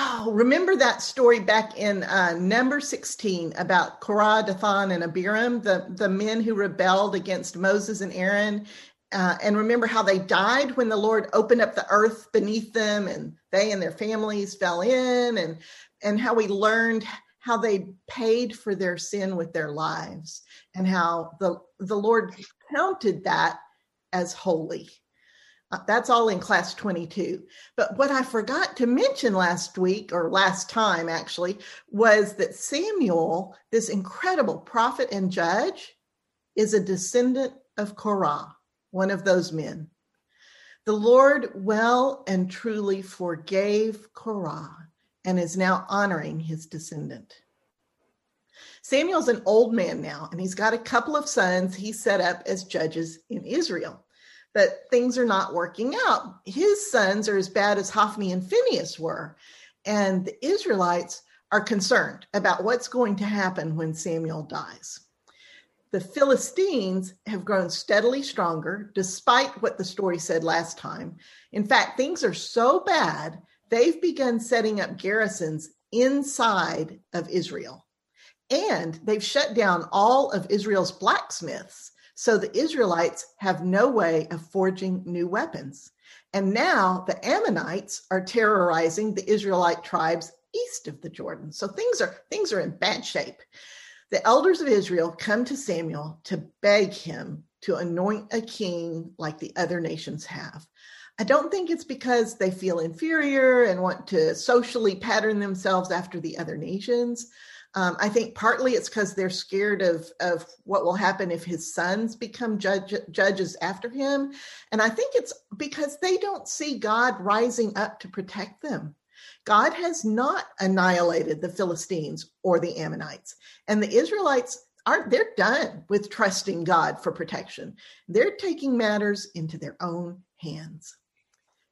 Oh, remember that story back in uh, number 16 about Korah, Dathan, and Abiram, the, the men who rebelled against Moses and Aaron? Uh, and remember how they died when the Lord opened up the earth beneath them and they and their families fell in, and, and how we learned how they paid for their sin with their lives and how the, the Lord counted that as holy. Uh, that's all in class 22. But what I forgot to mention last week, or last time actually, was that Samuel, this incredible prophet and judge, is a descendant of Korah, one of those men. The Lord well and truly forgave Korah and is now honoring his descendant. Samuel's an old man now, and he's got a couple of sons he set up as judges in Israel but things are not working out. His sons are as bad as Hophni and Phineas were. And the Israelites are concerned about what's going to happen when Samuel dies. The Philistines have grown steadily stronger, despite what the story said last time. In fact, things are so bad, they've begun setting up garrisons inside of Israel. And they've shut down all of Israel's blacksmiths so the Israelites have no way of forging new weapons. And now the Ammonites are terrorizing the Israelite tribes east of the Jordan. So things are things are in bad shape. The elders of Israel come to Samuel to beg him to anoint a king like the other nations have. I don't think it's because they feel inferior and want to socially pattern themselves after the other nations. Um, I think partly it's because they're scared of of what will happen if his sons become judge, judges after him, and I think it's because they don't see God rising up to protect them. God has not annihilated the Philistines or the Ammonites, and the Israelites aren't. They're done with trusting God for protection. They're taking matters into their own hands.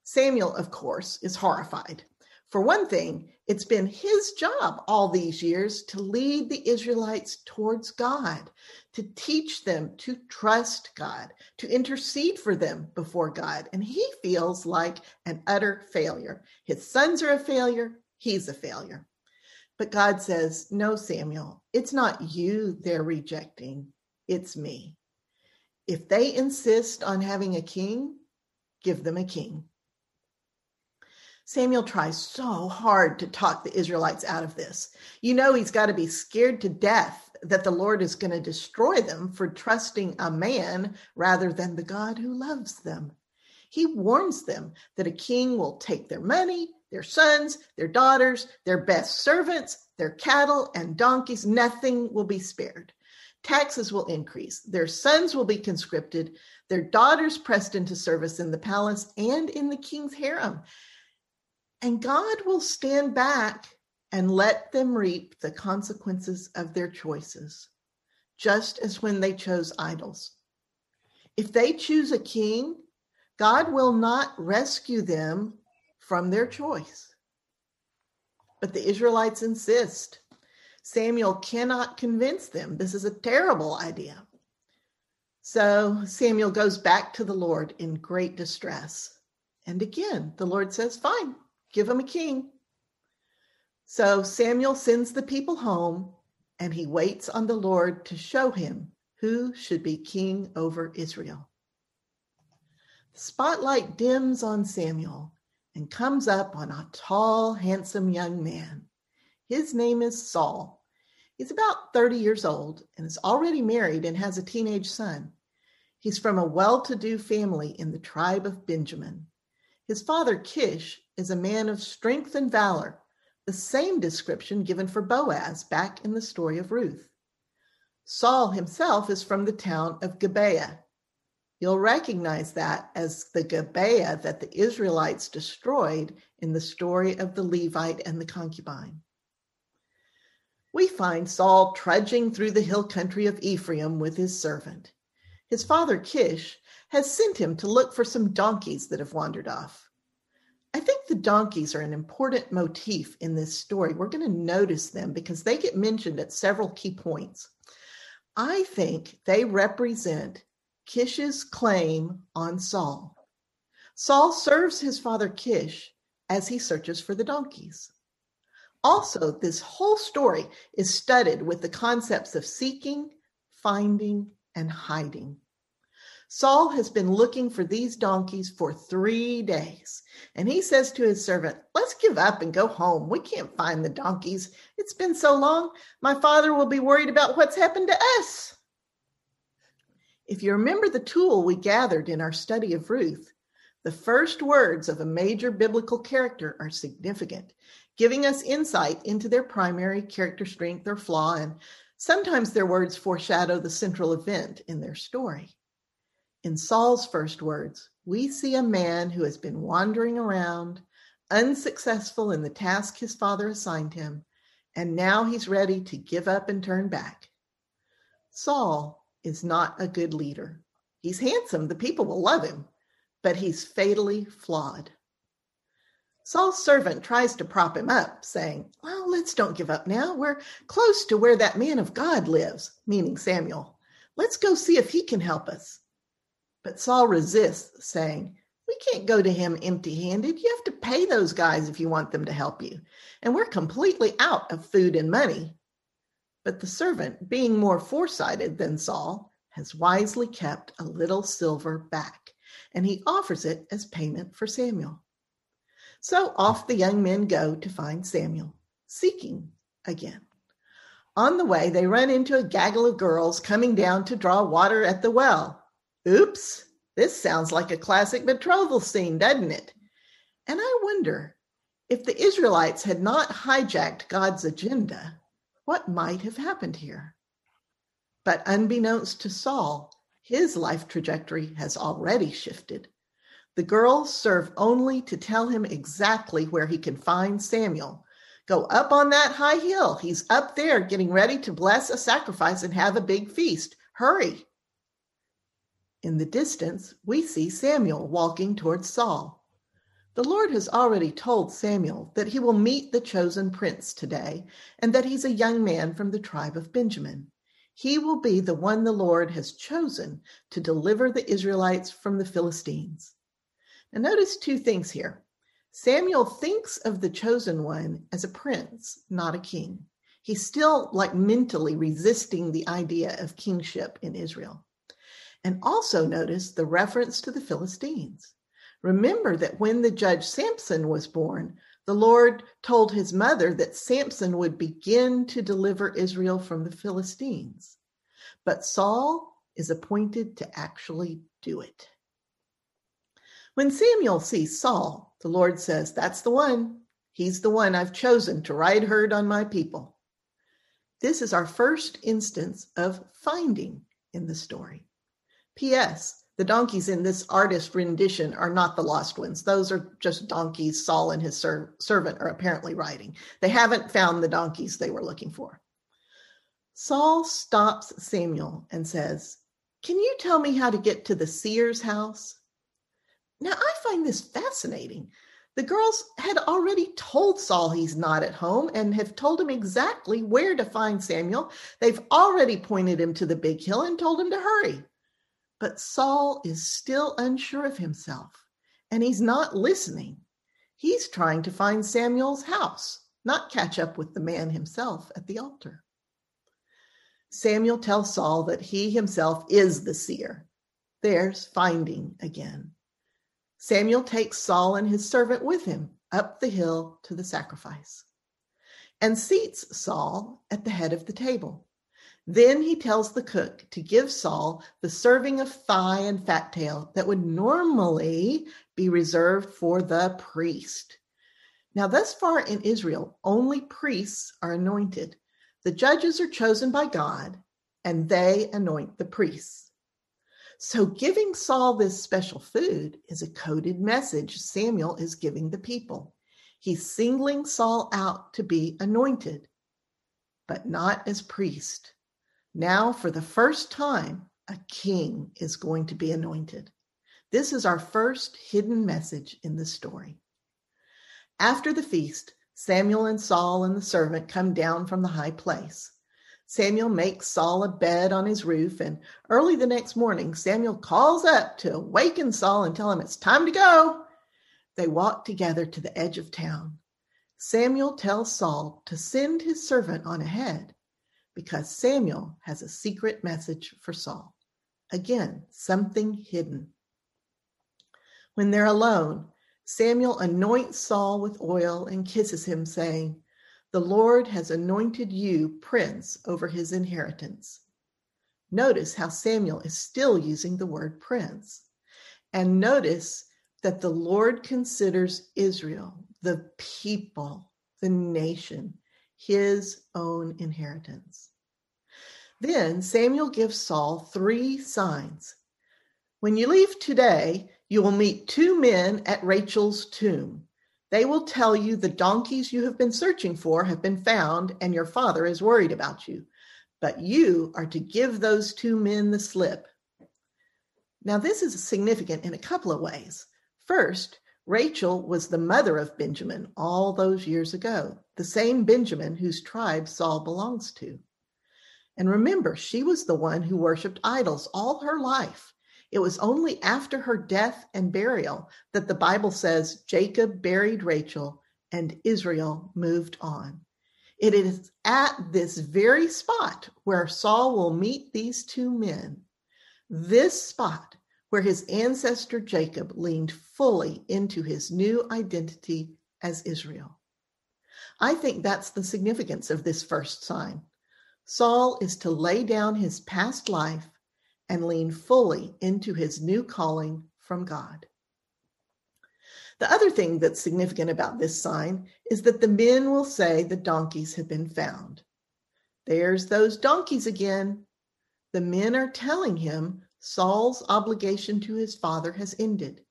Samuel, of course, is horrified. For one thing, it's been his job all these years to lead the Israelites towards God, to teach them to trust God, to intercede for them before God. And he feels like an utter failure. His sons are a failure, he's a failure. But God says, No, Samuel, it's not you they're rejecting, it's me. If they insist on having a king, give them a king. Samuel tries so hard to talk the Israelites out of this. You know, he's got to be scared to death that the Lord is going to destroy them for trusting a man rather than the God who loves them. He warns them that a king will take their money, their sons, their daughters, their best servants, their cattle and donkeys. Nothing will be spared. Taxes will increase. Their sons will be conscripted, their daughters pressed into service in the palace and in the king's harem. And God will stand back and let them reap the consequences of their choices, just as when they chose idols. If they choose a king, God will not rescue them from their choice. But the Israelites insist. Samuel cannot convince them this is a terrible idea. So Samuel goes back to the Lord in great distress. And again, the Lord says, Fine, give him a king. So Samuel sends the people home and he waits on the Lord to show him who should be king over Israel. The spotlight dims on Samuel and comes up on a tall, handsome young man. His name is Saul. He's about 30 years old and is already married and has a teenage son. He's from a well to do family in the tribe of Benjamin. His father, Kish, is a man of strength and valor, the same description given for Boaz back in the story of Ruth. Saul himself is from the town of Gibeah. You'll recognize that as the Gibeah that the Israelites destroyed in the story of the Levite and the concubine. We find Saul trudging through the hill country of Ephraim with his servant. His father Kish has sent him to look for some donkeys that have wandered off. I think the donkeys are an important motif in this story. We're going to notice them because they get mentioned at several key points. I think they represent Kish's claim on Saul. Saul serves his father Kish as he searches for the donkeys. Also, this whole story is studded with the concepts of seeking, finding, and hiding. Saul has been looking for these donkeys for three days, and he says to his servant, Let's give up and go home. We can't find the donkeys. It's been so long. My father will be worried about what's happened to us. If you remember the tool we gathered in our study of Ruth, the first words of a major biblical character are significant, giving us insight into their primary character strength or flaw, and sometimes their words foreshadow the central event in their story. In Saul's first words, we see a man who has been wandering around, unsuccessful in the task his father assigned him, and now he's ready to give up and turn back. Saul is not a good leader. He's handsome, the people will love him, but he's fatally flawed. Saul's servant tries to prop him up, saying, Well, let's don't give up now. We're close to where that man of God lives, meaning Samuel. Let's go see if he can help us. But Saul resists, saying, We can't go to him empty handed. You have to pay those guys if you want them to help you. And we're completely out of food and money. But the servant, being more foresighted than Saul, has wisely kept a little silver back, and he offers it as payment for Samuel. So off the young men go to find Samuel, seeking again. On the way, they run into a gaggle of girls coming down to draw water at the well. Oops, this sounds like a classic betrothal scene, doesn't it? And I wonder if the Israelites had not hijacked God's agenda, what might have happened here? But unbeknownst to Saul, his life trajectory has already shifted. The girls serve only to tell him exactly where he can find Samuel. Go up on that high hill. He's up there getting ready to bless a sacrifice and have a big feast. Hurry. In the distance, we see Samuel walking towards Saul. The Lord has already told Samuel that he will meet the chosen prince today and that he's a young man from the tribe of Benjamin. He will be the one the Lord has chosen to deliver the Israelites from the Philistines. Now, notice two things here. Samuel thinks of the chosen one as a prince, not a king. He's still like mentally resisting the idea of kingship in Israel. And also notice the reference to the Philistines. Remember that when the judge Samson was born, the Lord told his mother that Samson would begin to deliver Israel from the Philistines. But Saul is appointed to actually do it. When Samuel sees Saul, the Lord says, That's the one. He's the one I've chosen to ride herd on my people. This is our first instance of finding in the story. P.S. The donkeys in this artist rendition are not the lost ones. Those are just donkeys Saul and his ser- servant are apparently riding. They haven't found the donkeys they were looking for. Saul stops Samuel and says, Can you tell me how to get to the seer's house? Now, I find this fascinating. The girls had already told Saul he's not at home and have told him exactly where to find Samuel. They've already pointed him to the big hill and told him to hurry. But Saul is still unsure of himself, and he's not listening. He's trying to find Samuel's house, not catch up with the man himself at the altar. Samuel tells Saul that he himself is the seer. There's finding again. Samuel takes Saul and his servant with him up the hill to the sacrifice and seats Saul at the head of the table. Then he tells the cook to give Saul the serving of thigh and fat tail that would normally be reserved for the priest. Now, thus far in Israel, only priests are anointed. The judges are chosen by God, and they anoint the priests. So, giving Saul this special food is a coded message Samuel is giving the people. He's singling Saul out to be anointed, but not as priest. Now, for the first time, a king is going to be anointed. This is our first hidden message in the story. After the feast, Samuel and Saul and the servant come down from the high place. Samuel makes Saul a bed on his roof, and early the next morning, Samuel calls up to awaken Saul and tell him it's time to go. They walk together to the edge of town. Samuel tells Saul to send his servant on ahead because Samuel has a secret message for Saul. Again, something hidden. When they're alone, Samuel anoints Saul with oil and kisses him, saying, The Lord has anointed you prince over his inheritance. Notice how Samuel is still using the word prince. And notice that the Lord considers Israel, the people, the nation, his own inheritance. Then Samuel gives Saul three signs. When you leave today, you will meet two men at Rachel's tomb. They will tell you the donkeys you have been searching for have been found, and your father is worried about you. But you are to give those two men the slip. Now, this is significant in a couple of ways. First, Rachel was the mother of Benjamin all those years ago, the same Benjamin whose tribe Saul belongs to. And remember, she was the one who worshiped idols all her life. It was only after her death and burial that the Bible says Jacob buried Rachel and Israel moved on. It is at this very spot where Saul will meet these two men, this spot where his ancestor Jacob leaned fully into his new identity as Israel. I think that's the significance of this first sign. Saul is to lay down his past life and lean fully into his new calling from God. The other thing that's significant about this sign is that the men will say the donkeys have been found. There's those donkeys again. The men are telling him Saul's obligation to his father has ended.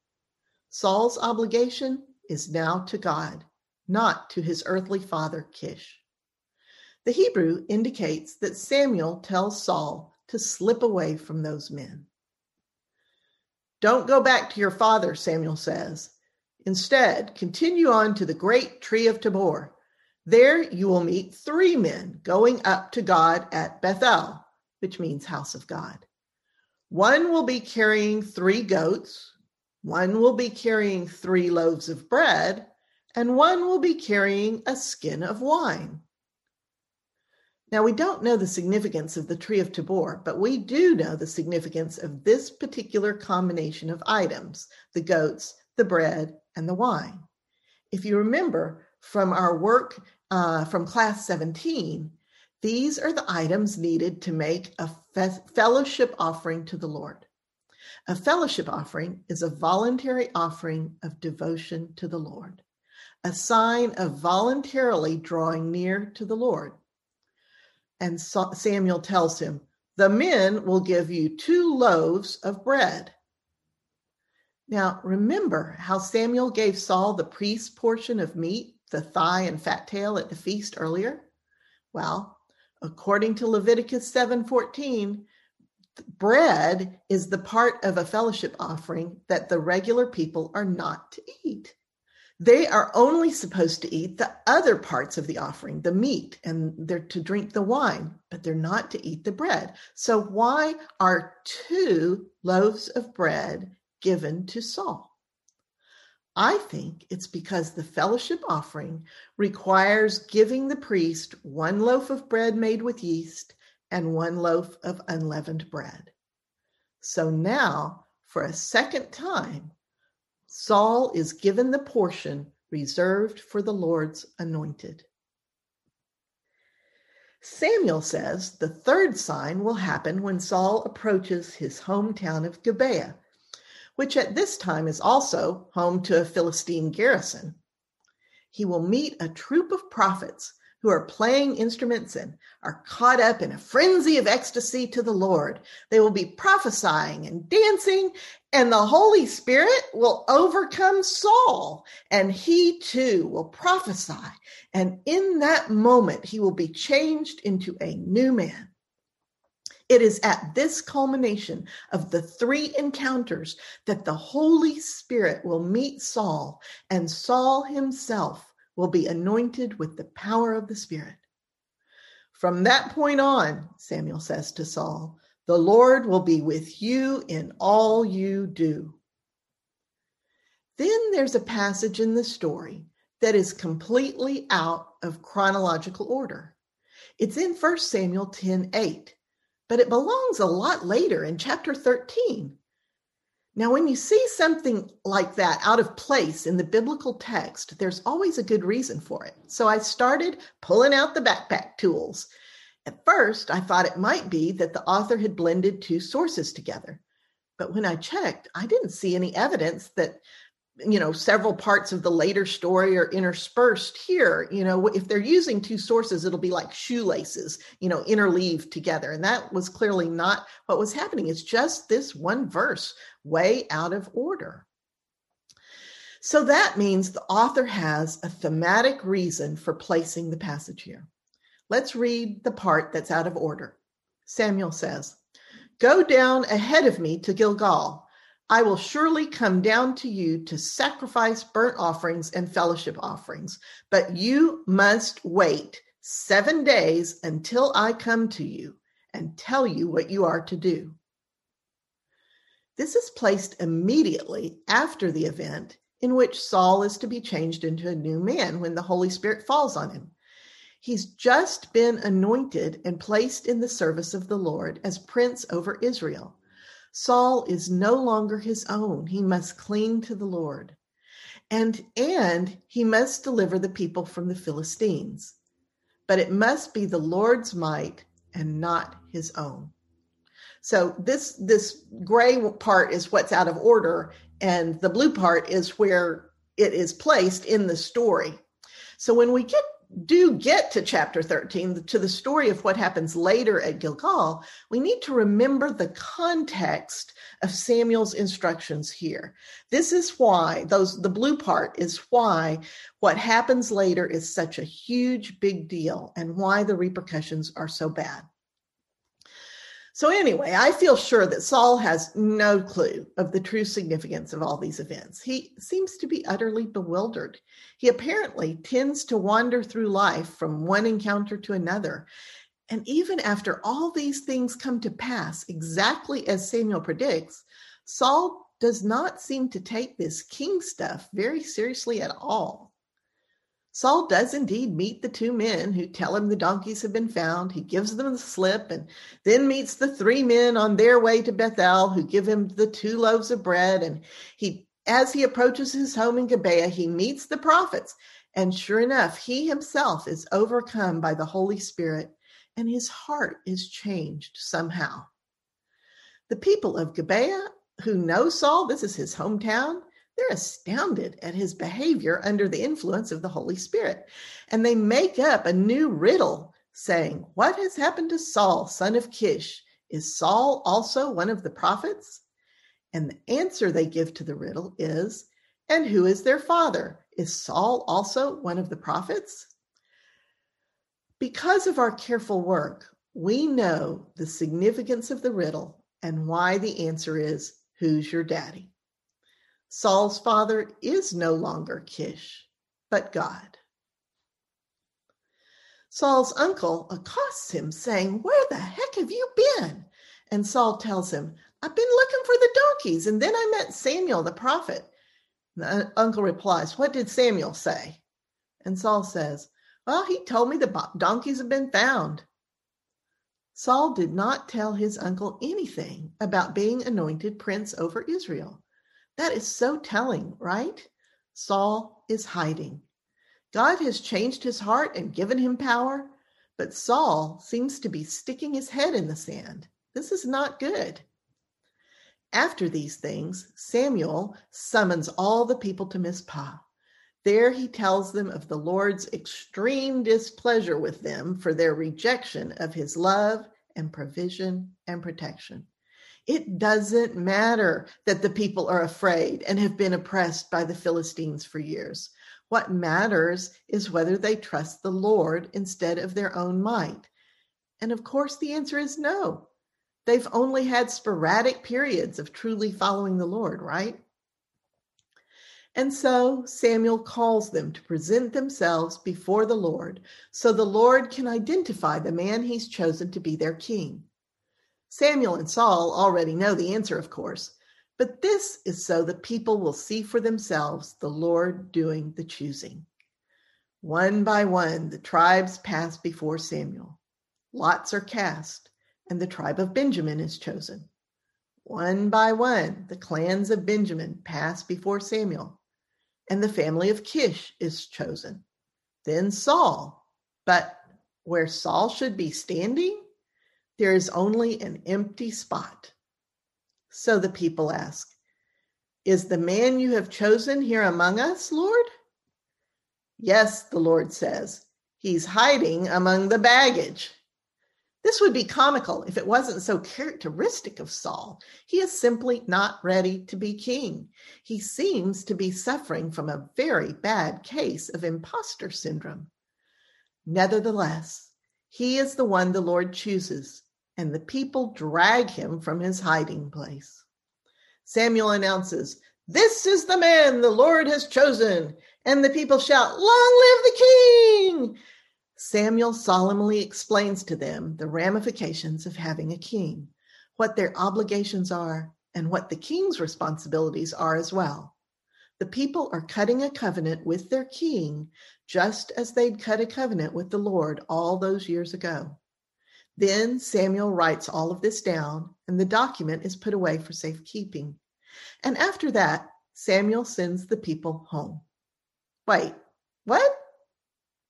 Saul's obligation is now to God, not to his earthly father Kish. The Hebrew indicates that Samuel tells Saul to slip away from those men. Don't go back to your father, Samuel says. Instead, continue on to the great tree of Tabor. There you will meet three men going up to God at Bethel, which means house of God. One will be carrying three goats, one will be carrying three loaves of bread, and one will be carrying a skin of wine. Now, we don't know the significance of the tree of Tabor, but we do know the significance of this particular combination of items the goats, the bread, and the wine. If you remember from our work uh, from class 17, these are the items needed to make a fe- fellowship offering to the Lord. A fellowship offering is a voluntary offering of devotion to the Lord, a sign of voluntarily drawing near to the Lord. And Samuel tells him, The men will give you two loaves of bread. Now, remember how Samuel gave Saul the priest's portion of meat, the thigh and fat tail at the feast earlier? Well, according to Leviticus 7:14, bread is the part of a fellowship offering that the regular people are not to eat. They are only supposed to eat the other parts of the offering, the meat, and they're to drink the wine, but they're not to eat the bread. So, why are two loaves of bread given to Saul? I think it's because the fellowship offering requires giving the priest one loaf of bread made with yeast and one loaf of unleavened bread. So now, for a second time, Saul is given the portion reserved for the Lord's anointed. Samuel says the third sign will happen when Saul approaches his hometown of Gibeah, which at this time is also home to a Philistine garrison. He will meet a troop of prophets who are playing instruments and are caught up in a frenzy of ecstasy to the Lord. They will be prophesying and dancing, and the Holy Spirit will overcome Saul, and he too will prophesy. And in that moment, he will be changed into a new man. It is at this culmination of the three encounters that the Holy Spirit will meet Saul, and Saul himself will be anointed with the power of the Spirit. From that point on, Samuel says to Saul, the Lord will be with you in all you do. Then there's a passage in the story that is completely out of chronological order. It's in 1 Samuel 10 8, but it belongs a lot later in chapter 13. Now, when you see something like that out of place in the biblical text, there's always a good reason for it. So I started pulling out the backpack tools. At first, I thought it might be that the author had blended two sources together. But when I checked, I didn't see any evidence that you know several parts of the later story are interspersed here you know if they're using two sources it'll be like shoelaces you know interleaved together. And that was clearly not what was happening. It's just this one verse way out of order. So that means the author has a thematic reason for placing the passage here. Let's read the part that's out of order. Samuel says go down ahead of me to gilgal I will surely come down to you to sacrifice burnt offerings and fellowship offerings, but you must wait seven days until I come to you and tell you what you are to do. This is placed immediately after the event in which Saul is to be changed into a new man when the Holy Spirit falls on him. He's just been anointed and placed in the service of the Lord as prince over Israel. Saul is no longer his own. He must cling to the Lord. And and he must deliver the people from the Philistines. But it must be the Lord's might and not his own. So this this gray part is what's out of order and the blue part is where it is placed in the story. So when we get do get to chapter 13, to the story of what happens later at Gilgal, we need to remember the context of Samuel's instructions here. This is why those the blue part is why what happens later is such a huge big deal and why the repercussions are so bad. So, anyway, I feel sure that Saul has no clue of the true significance of all these events. He seems to be utterly bewildered. He apparently tends to wander through life from one encounter to another. And even after all these things come to pass, exactly as Samuel predicts, Saul does not seem to take this king stuff very seriously at all. Saul does indeed meet the two men who tell him the donkeys have been found. He gives them the slip and then meets the three men on their way to Bethel who give him the two loaves of bread. And he, as he approaches his home in Gibeah, he meets the prophets. And sure enough, he himself is overcome by the Holy Spirit and his heart is changed somehow. The people of Gibeah who know Saul, this is his hometown, they're astounded at his behavior under the influence of the Holy Spirit. And they make up a new riddle saying, What has happened to Saul, son of Kish? Is Saul also one of the prophets? And the answer they give to the riddle is, And who is their father? Is Saul also one of the prophets? Because of our careful work, we know the significance of the riddle and why the answer is, Who's your daddy? Saul's father is no longer Kish, but God. Saul's uncle accosts him, saying, Where the heck have you been? And Saul tells him, I've been looking for the donkeys, and then I met Samuel the prophet. The uncle replies, What did Samuel say? And Saul says, Well, he told me the donkeys have been found. Saul did not tell his uncle anything about being anointed prince over Israel. That is so telling, right? Saul is hiding. God has changed his heart and given him power, but Saul seems to be sticking his head in the sand. This is not good. After these things, Samuel summons all the people to Mizpah. There he tells them of the Lord's extreme displeasure with them for their rejection of his love and provision and protection. It doesn't matter that the people are afraid and have been oppressed by the Philistines for years. What matters is whether they trust the Lord instead of their own might. And of course, the answer is no. They've only had sporadic periods of truly following the Lord, right? And so Samuel calls them to present themselves before the Lord so the Lord can identify the man he's chosen to be their king. Samuel and Saul already know the answer, of course, but this is so the people will see for themselves the Lord doing the choosing. One by one, the tribes pass before Samuel. Lots are cast, and the tribe of Benjamin is chosen. One by one, the clans of Benjamin pass before Samuel, and the family of Kish is chosen. Then Saul, but where Saul should be standing, there is only an empty spot. So the people ask, Is the man you have chosen here among us, Lord? Yes, the Lord says, He's hiding among the baggage. This would be comical if it wasn't so characteristic of Saul. He is simply not ready to be king. He seems to be suffering from a very bad case of imposter syndrome. Nevertheless, he is the one the Lord chooses, and the people drag him from his hiding place. Samuel announces, This is the man the Lord has chosen. And the people shout, Long live the king! Samuel solemnly explains to them the ramifications of having a king, what their obligations are, and what the king's responsibilities are as well. The people are cutting a covenant with their king just as they'd cut a covenant with the Lord all those years ago. Then Samuel writes all of this down, and the document is put away for safekeeping. And after that, Samuel sends the people home. Wait, what?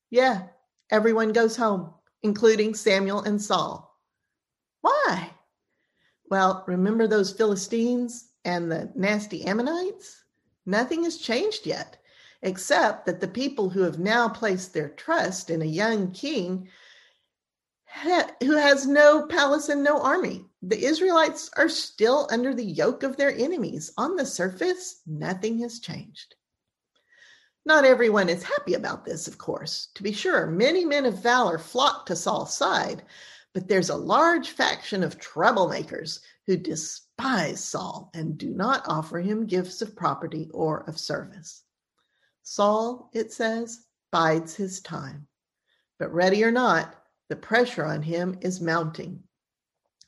Yeah, everyone goes home, including Samuel and Saul. Why? Well, remember those Philistines and the nasty Ammonites? Nothing has changed yet, except that the people who have now placed their trust in a young king who has no palace and no army. The Israelites are still under the yoke of their enemies. On the surface, nothing has changed. Not everyone is happy about this, of course. To be sure, many men of valor flock to Saul's side, but there's a large faction of troublemakers who despise Saul and do not offer him gifts of property or of service. Saul, it says, bides his time. But ready or not, the pressure on him is mounting.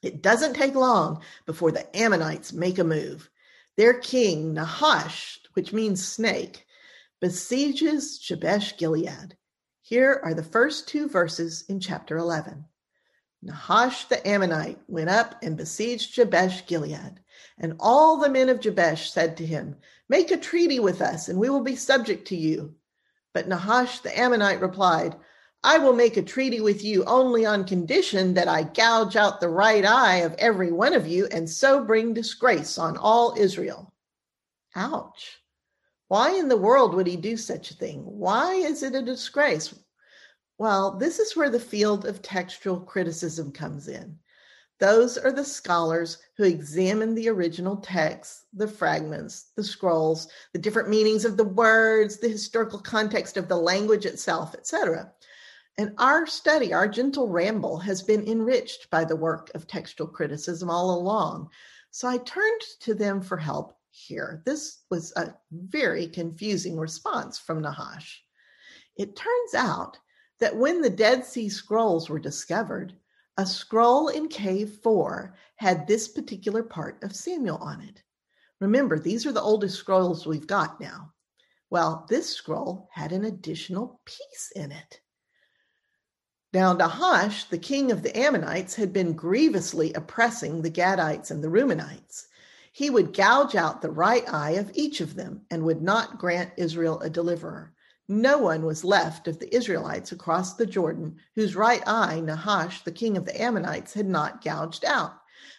It doesn't take long before the Ammonites make a move. Their king, Nahash, which means snake, besieges Jabesh Gilead. Here are the first two verses in chapter 11. Nahash the Ammonite went up and besieged Jabesh Gilead. And all the men of Jabesh said to him, Make a treaty with us, and we will be subject to you. But Nahash the Ammonite replied, I will make a treaty with you only on condition that I gouge out the right eye of every one of you, and so bring disgrace on all Israel. Ouch. Why in the world would he do such a thing? Why is it a disgrace? Well, this is where the field of textual criticism comes in. Those are the scholars who examine the original text, the fragments, the scrolls, the different meanings of the words, the historical context of the language itself, etc. And our study, our gentle ramble, has been enriched by the work of textual criticism all along. So I turned to them for help here. This was a very confusing response from Nahash. It turns out that when the Dead Sea Scrolls were discovered, a scroll in cave four had this particular part of Samuel on it. Remember, these are the oldest scrolls we've got now. Well, this scroll had an additional piece in it. Now, Nahash, the king of the Ammonites, had been grievously oppressing the Gadites and the Reubenites. He would gouge out the right eye of each of them and would not grant Israel a deliverer. No one was left of the Israelites across the Jordan whose right eye Nahash, the king of the Ammonites, had not gouged out.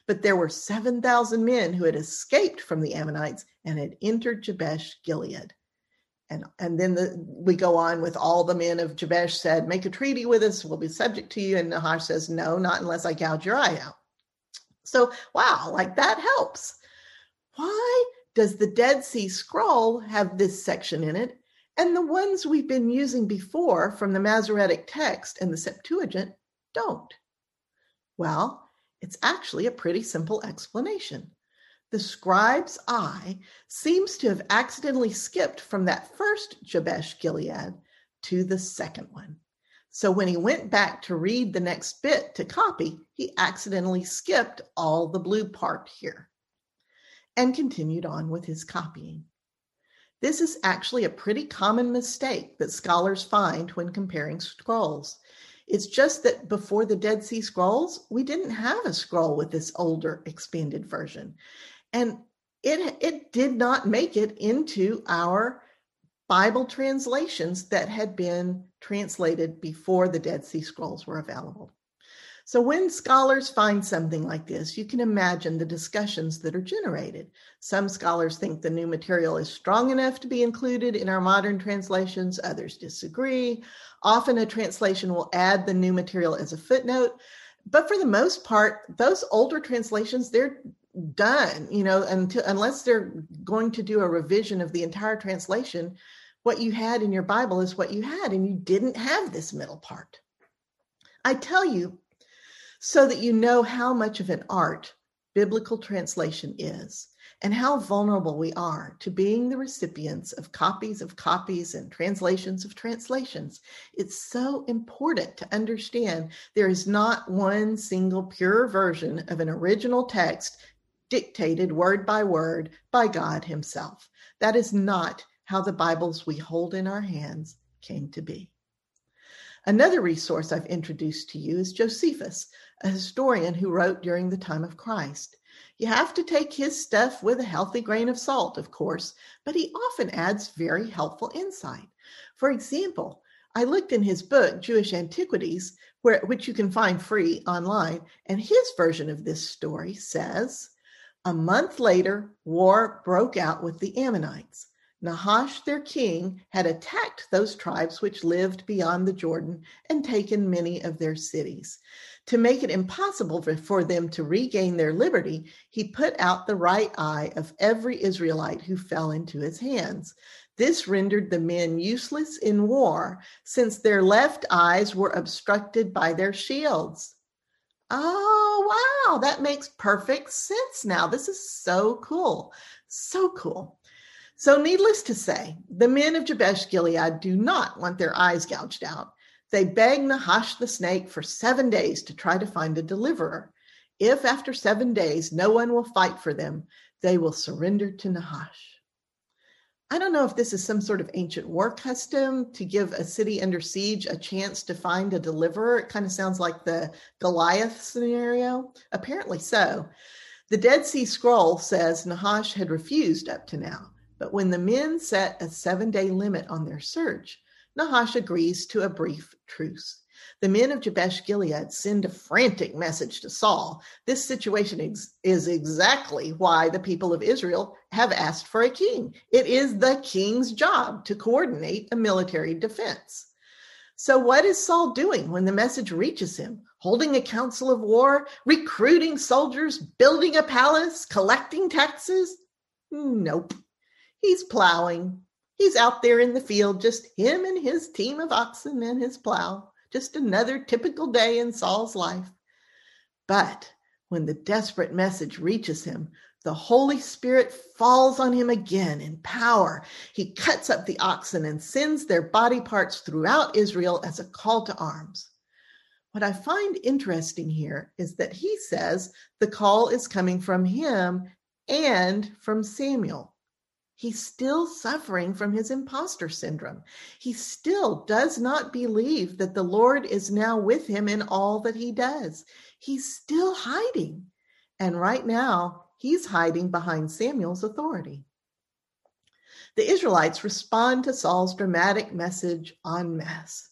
But there were 7,000 men who had escaped from the Ammonites and had entered Jabesh Gilead. And, and then the, we go on with all the men of Jabesh said, Make a treaty with us, we'll be subject to you. And Nahash says, No, not unless I gouge your eye out. So, wow, like that helps. Why does the Dead Sea Scroll have this section in it and the ones we've been using before from the Masoretic text and the Septuagint don't. Well, it's actually a pretty simple explanation. The scribe's eye seems to have accidentally skipped from that first Jabesh Gilead to the second one. So when he went back to read the next bit to copy, he accidentally skipped all the blue part here and continued on with his copying. This is actually a pretty common mistake that scholars find when comparing scrolls. It's just that before the Dead Sea Scrolls, we didn't have a scroll with this older expanded version. And it, it did not make it into our Bible translations that had been translated before the Dead Sea Scrolls were available. So, when scholars find something like this, you can imagine the discussions that are generated. Some scholars think the new material is strong enough to be included in our modern translations, others disagree. Often, a translation will add the new material as a footnote. But for the most part, those older translations, they're done, you know, until, unless they're going to do a revision of the entire translation. What you had in your Bible is what you had, and you didn't have this middle part. I tell you, so that you know how much of an art biblical translation is and how vulnerable we are to being the recipients of copies of copies and translations of translations. It's so important to understand there is not one single pure version of an original text dictated word by word by God Himself. That is not how the Bibles we hold in our hands came to be. Another resource I've introduced to you is Josephus, a historian who wrote during the time of Christ. You have to take his stuff with a healthy grain of salt, of course, but he often adds very helpful insight. For example, I looked in his book, Jewish Antiquities, where, which you can find free online, and his version of this story says A month later, war broke out with the Ammonites. Nahash, their king, had attacked those tribes which lived beyond the Jordan and taken many of their cities. To make it impossible for them to regain their liberty, he put out the right eye of every Israelite who fell into his hands. This rendered the men useless in war, since their left eyes were obstructed by their shields. Oh, wow, that makes perfect sense now. This is so cool. So cool. So, needless to say, the men of Jabesh Gilead do not want their eyes gouged out. They beg Nahash the snake for seven days to try to find a deliverer. If after seven days no one will fight for them, they will surrender to Nahash. I don't know if this is some sort of ancient war custom to give a city under siege a chance to find a deliverer. It kind of sounds like the Goliath scenario. Apparently so. The Dead Sea Scroll says Nahash had refused up to now. But when the men set a seven day limit on their search, Nahash agrees to a brief truce. The men of Jabesh Gilead send a frantic message to Saul. This situation ex- is exactly why the people of Israel have asked for a king. It is the king's job to coordinate a military defense. So, what is Saul doing when the message reaches him? Holding a council of war, recruiting soldiers, building a palace, collecting taxes? Nope. He's plowing. He's out there in the field, just him and his team of oxen and his plow. Just another typical day in Saul's life. But when the desperate message reaches him, the Holy Spirit falls on him again in power. He cuts up the oxen and sends their body parts throughout Israel as a call to arms. What I find interesting here is that he says the call is coming from him and from Samuel. He's still suffering from his imposter syndrome. He still does not believe that the Lord is now with him in all that he does. He's still hiding. And right now, he's hiding behind Samuel's authority. The Israelites respond to Saul's dramatic message en masse.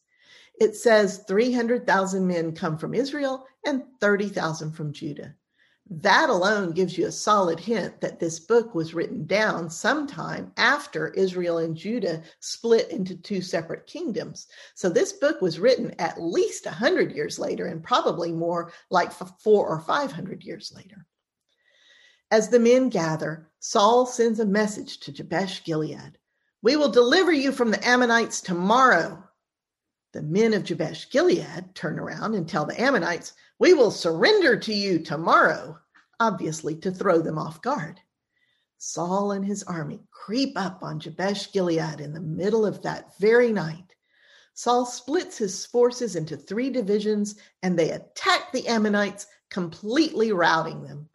It says 300,000 men come from Israel and 30,000 from Judah. That alone gives you a solid hint that this book was written down sometime after Israel and Judah split into two separate kingdoms. So this book was written at least 100 years later and probably more like four or 500 years later. As the men gather, Saul sends a message to Jabesh Gilead We will deliver you from the Ammonites tomorrow. The men of Jabesh Gilead turn around and tell the Ammonites, we will surrender to you tomorrow, obviously to throw them off guard. Saul and his army creep up on Jabesh Gilead in the middle of that very night. Saul splits his forces into three divisions and they attack the Ammonites, completely routing them.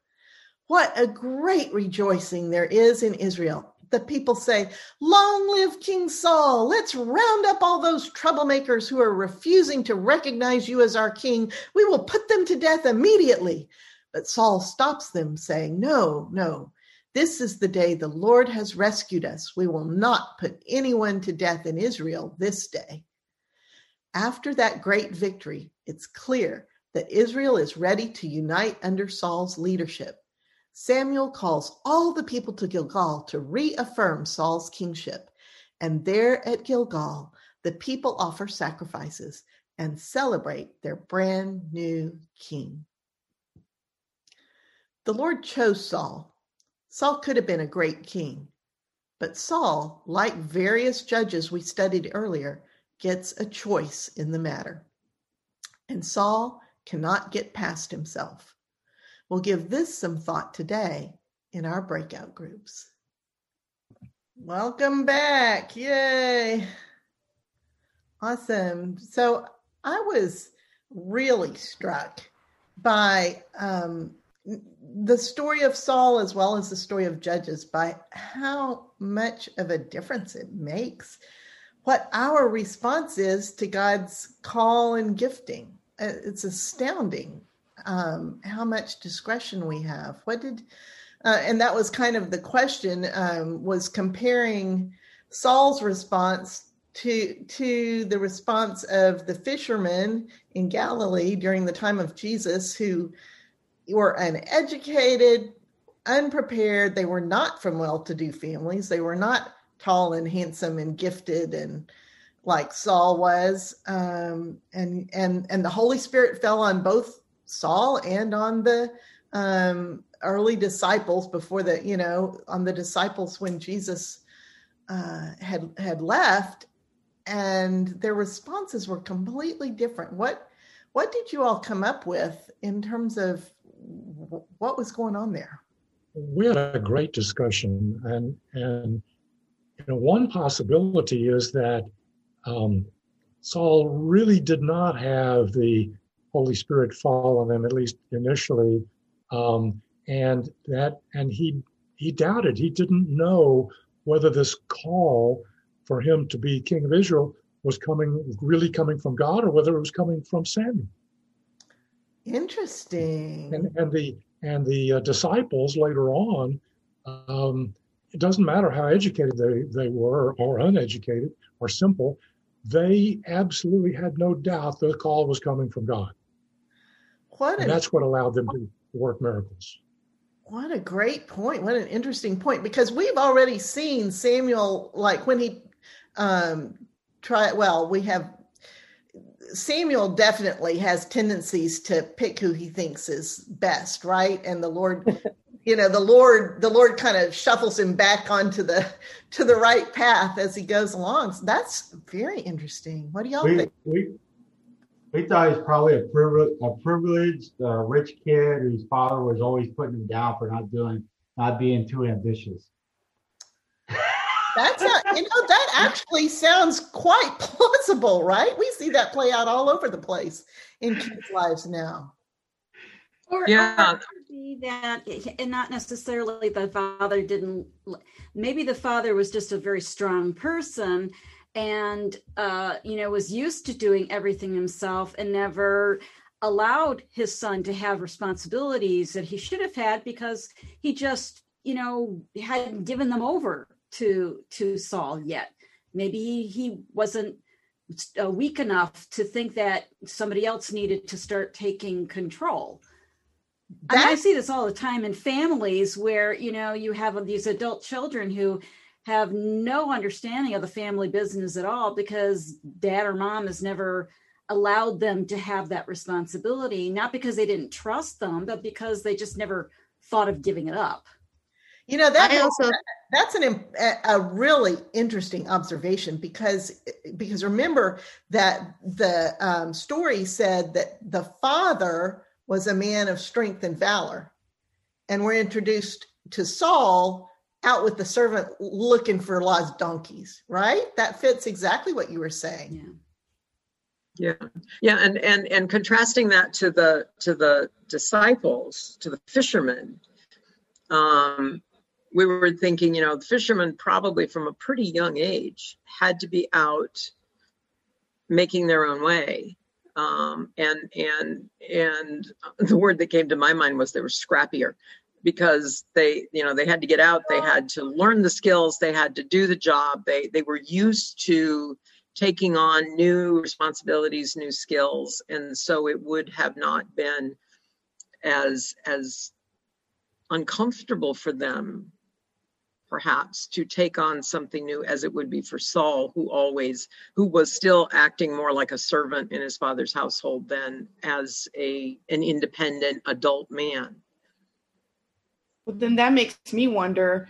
What a great rejoicing there is in Israel the people say, Long live King Saul. Let's round up all those troublemakers who are refusing to recognize you as our king. We will put them to death immediately. But Saul stops them, saying, No, no. This is the day the Lord has rescued us. We will not put anyone to death in Israel this day. After that great victory, it's clear that Israel is ready to unite under Saul's leadership. Samuel calls all the people to Gilgal to reaffirm Saul's kingship. And there at Gilgal, the people offer sacrifices and celebrate their brand new king. The Lord chose Saul. Saul could have been a great king, but Saul, like various judges we studied earlier, gets a choice in the matter. And Saul cannot get past himself. We'll give this some thought today in our breakout groups. Welcome back. Yay. Awesome. So I was really struck by um, the story of Saul as well as the story of Judges by how much of a difference it makes what our response is to God's call and gifting. Uh, it's astounding um, how much discretion we have. What did, uh, and that was kind of the question, um, was comparing Saul's response to to the response of the fishermen in Galilee during the time of Jesus, who were uneducated, unprepared. They were not from well-to-do families. They were not tall and handsome and gifted and like Saul was. Um, and and and the Holy Spirit fell on both Saul and on the um, early disciples before the, you know, on the disciples when Jesus uh, had had left, and their responses were completely different. What what did you all come up with in terms of what was going on there? We had a great discussion, and and you know, one possibility is that um, Saul really did not have the Holy Spirit fall on them, at least initially. Um, and that, and he, he doubted. He didn't know whether this call for him to be king of Israel was coming, really coming from God or whether it was coming from Samuel. Interesting. And, and the, and the uh, disciples later on, um, it doesn't matter how educated they, they were or uneducated or simple, they absolutely had no doubt the call was coming from God. What and that's what allowed them to work miracles. What a great point. What an interesting point. Because we've already seen Samuel, like when he um try well, we have Samuel definitely has tendencies to pick who he thinks is best, right? And the Lord, you know, the Lord, the Lord kind of shuffles him back onto the to the right path as he goes along. So that's very interesting. What do y'all we, think? We we thought he was probably a, privileged, a privileged uh, rich kid whose father was always putting him down for not doing, not being too ambitious. That's a, you know that actually sounds quite plausible, right? We see that play out all over the place in kids' lives now. Or, yeah. Or be that, and not necessarily the father didn't. Maybe the father was just a very strong person, and uh, you know was used to doing everything himself and never allowed his son to have responsibilities that he should have had because he just you know hadn't given them over to to Saul yet. Maybe he wasn't uh, weak enough to think that somebody else needed to start taking control. I, mean, I see this all the time in families where you know you have these adult children who have no understanding of the family business at all because dad or mom has never allowed them to have that responsibility, not because they didn't trust them, but because they just never thought of giving it up. You know that also that's an a really interesting observation because because remember that the um, story said that the father was a man of strength and valor, and we're introduced to Saul out with the servant looking for lost donkeys, right? That fits exactly what you were saying. Yeah. Yeah. Yeah, and and and contrasting that to the to the disciples, to the fishermen, um, we were thinking, you know, the fishermen probably from a pretty young age had to be out making their own way. Um, and and and the word that came to my mind was they were scrappier because they you know they had to get out they had to learn the skills they had to do the job they they were used to taking on new responsibilities new skills and so it would have not been as as uncomfortable for them perhaps to take on something new as it would be for Saul who always who was still acting more like a servant in his father's household than as a an independent adult man well, then that makes me wonder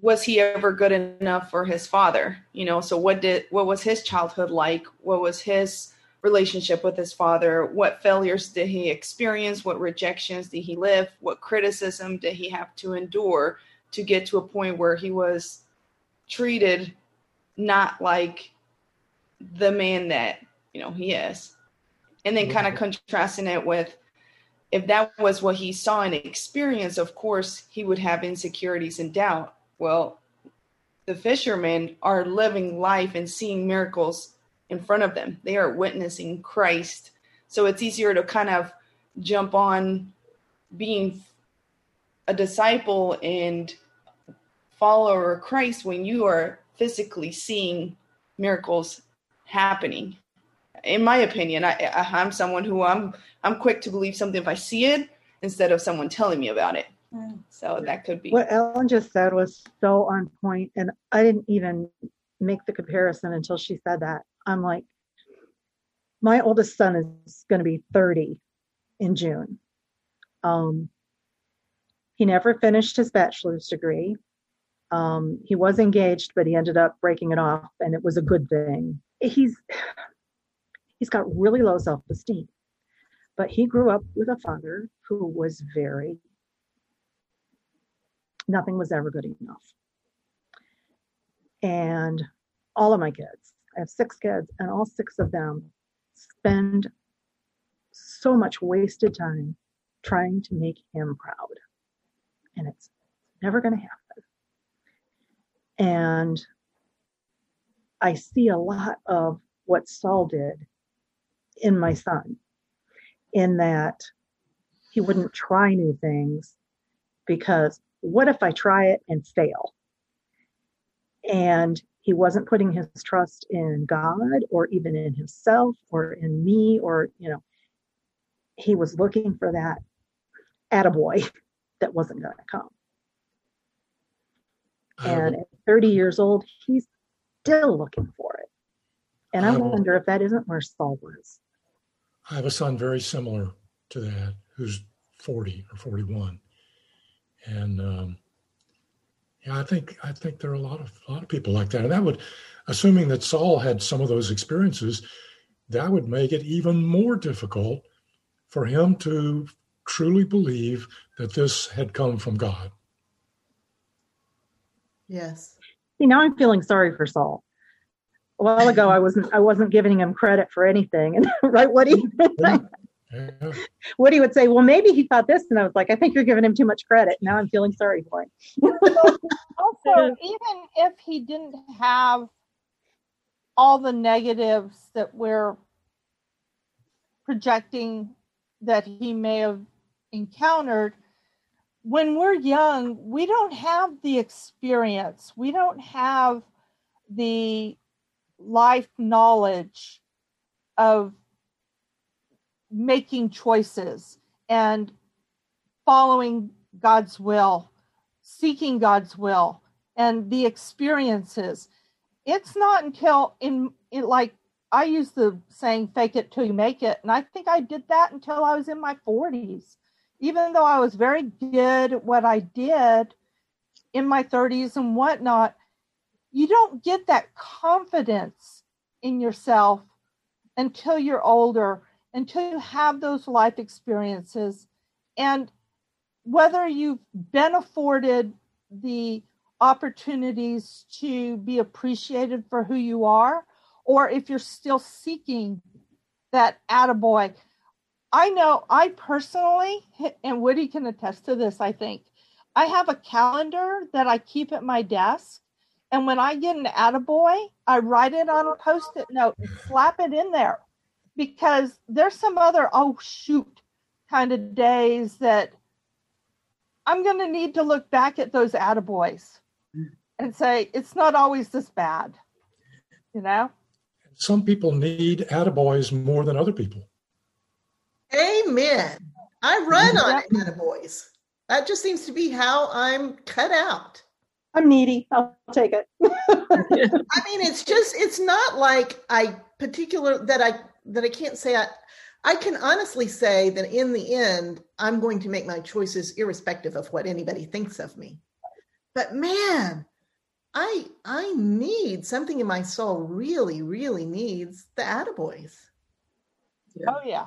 was he ever good enough for his father? You know so what did what was his childhood like? What was his relationship with his father? What failures did he experience? What rejections did he live what criticism did he have to endure to get to a point where he was treated not like the man that you know he is? And then kind of contrasting it with if that was what he saw and experienced, of course, he would have insecurities and doubt. Well, the fishermen are living life and seeing miracles in front of them. They are witnessing Christ. So it's easier to kind of jump on being a disciple and follower of Christ when you are physically seeing miracles happening in my opinion, I, I am someone who I'm I'm quick to believe something if I see it instead of someone telling me about it. Mm. So that could be what Ellen just said was so on point, and I didn't even make the comparison until she said that. I'm like, my oldest son is going to be 30 in June. Um, he never finished his bachelor's degree. Um, he was engaged, but he ended up breaking it off, and it was a good thing. He's he's got really low self esteem. But he grew up with a father who was very, nothing was ever good enough. And all of my kids, I have six kids, and all six of them spend so much wasted time trying to make him proud. And it's never going to happen. And I see a lot of what Saul did in my son, in that he wouldn't try new things because what if I try it and fail? And he wasn't putting his trust in God or even in himself or in me or, you know, he was looking for that attaboy that wasn't going to come. And at 30 years old, he's still looking for it. And I wonder if that isn't where Saul was. I have a son very similar to that who's 40 or 41. And um, yeah, I think I think there are a lot of a lot of people like that. And that would, assuming that Saul had some of those experiences, that would make it even more difficult for him to truly believe that this had come from God. Yes. You know, I'm feeling sorry for Saul a while ago I wasn't I wasn't giving him credit for anything. And right, Woody? Yeah. Woody would say, Well, maybe he thought this, and I was like, I think you're giving him too much credit. Now I'm feeling sorry for him. also, even if he didn't have all the negatives that we're projecting that he may have encountered, when we're young, we don't have the experience. We don't have the life knowledge of making choices and following God's will, seeking God's will, and the experiences. It's not until in, in like I use the saying fake it till you make it. And I think I did that until I was in my 40s. Even though I was very good at what I did in my 30s and whatnot, you don't get that confidence in yourself until you're older, until you have those life experiences. And whether you've been afforded the opportunities to be appreciated for who you are, or if you're still seeking that attaboy. I know I personally, and Woody can attest to this, I think, I have a calendar that I keep at my desk. And when I get an attaboy, I write it on a post it note and slap it in there because there's some other, oh, shoot, kind of days that I'm going to need to look back at those attaboys and say, it's not always this bad, you know? Some people need attaboys more than other people. Amen. I run on attaboys. That just seems to be how I'm cut out. I'm needy. I'll take it. I mean, it's just it's not like I particular that I that I can't say I I can honestly say that in the end I'm going to make my choices irrespective of what anybody thinks of me. But man, I I need something in my soul really really needs the attaboys. Yeah. Oh yeah.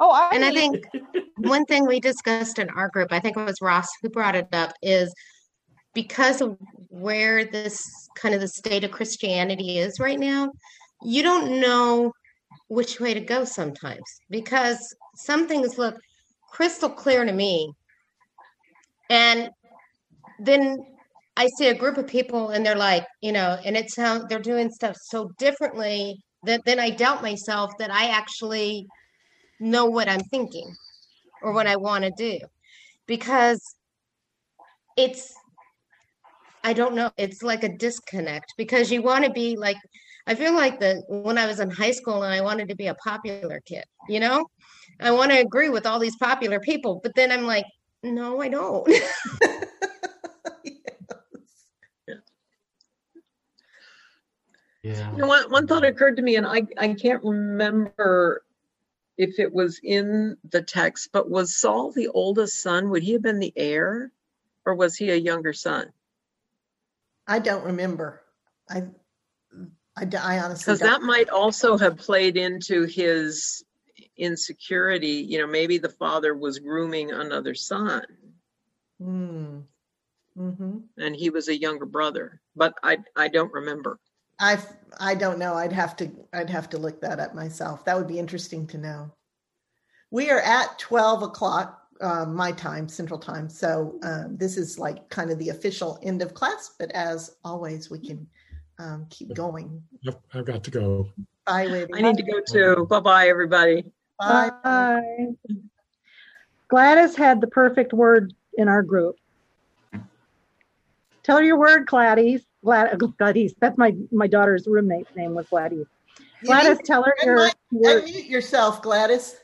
Oh, I and I think one thing we discussed in our group, I think it was Ross who brought it up, is because of where this kind of the state of Christianity is right now, you don't know which way to go sometimes because some things look crystal clear to me. And then I see a group of people and they're like, you know, and it's how they're doing stuff so differently that then I doubt myself that I actually know what I'm thinking or what I want to do because it's I don't know it's like a disconnect because you want to be like I feel like the when I was in high school and I wanted to be a popular kid you know I want to agree with all these popular people but then I'm like no I don't Yeah. You know, one, one thought occurred to me, and I, I can't remember if it was in the text, but was Saul the oldest son? Would he have been the heir, or was he a younger son? I don't remember. I, I, I honestly because that might also have played into his insecurity. You know, maybe the father was grooming another son, mm. mm-hmm. and he was a younger brother. But I, I don't remember. I I don't know. I'd have to I'd have to look that up myself. That would be interesting to know. We are at twelve o'clock uh, my time, Central Time. So uh, this is like kind of the official end of class. But as always, we can um, keep going. Yep, I've got to go. Bye, Libby. I need to go too. Bye, bye, everybody. Bye. Bye. Gladys had the perfect word in our group. Tell her your word, Gladys. Glad, Gladys. That's my my daughter's roommate name was Gladys. Gladys, tell her your. Unmute yourself, Gladys.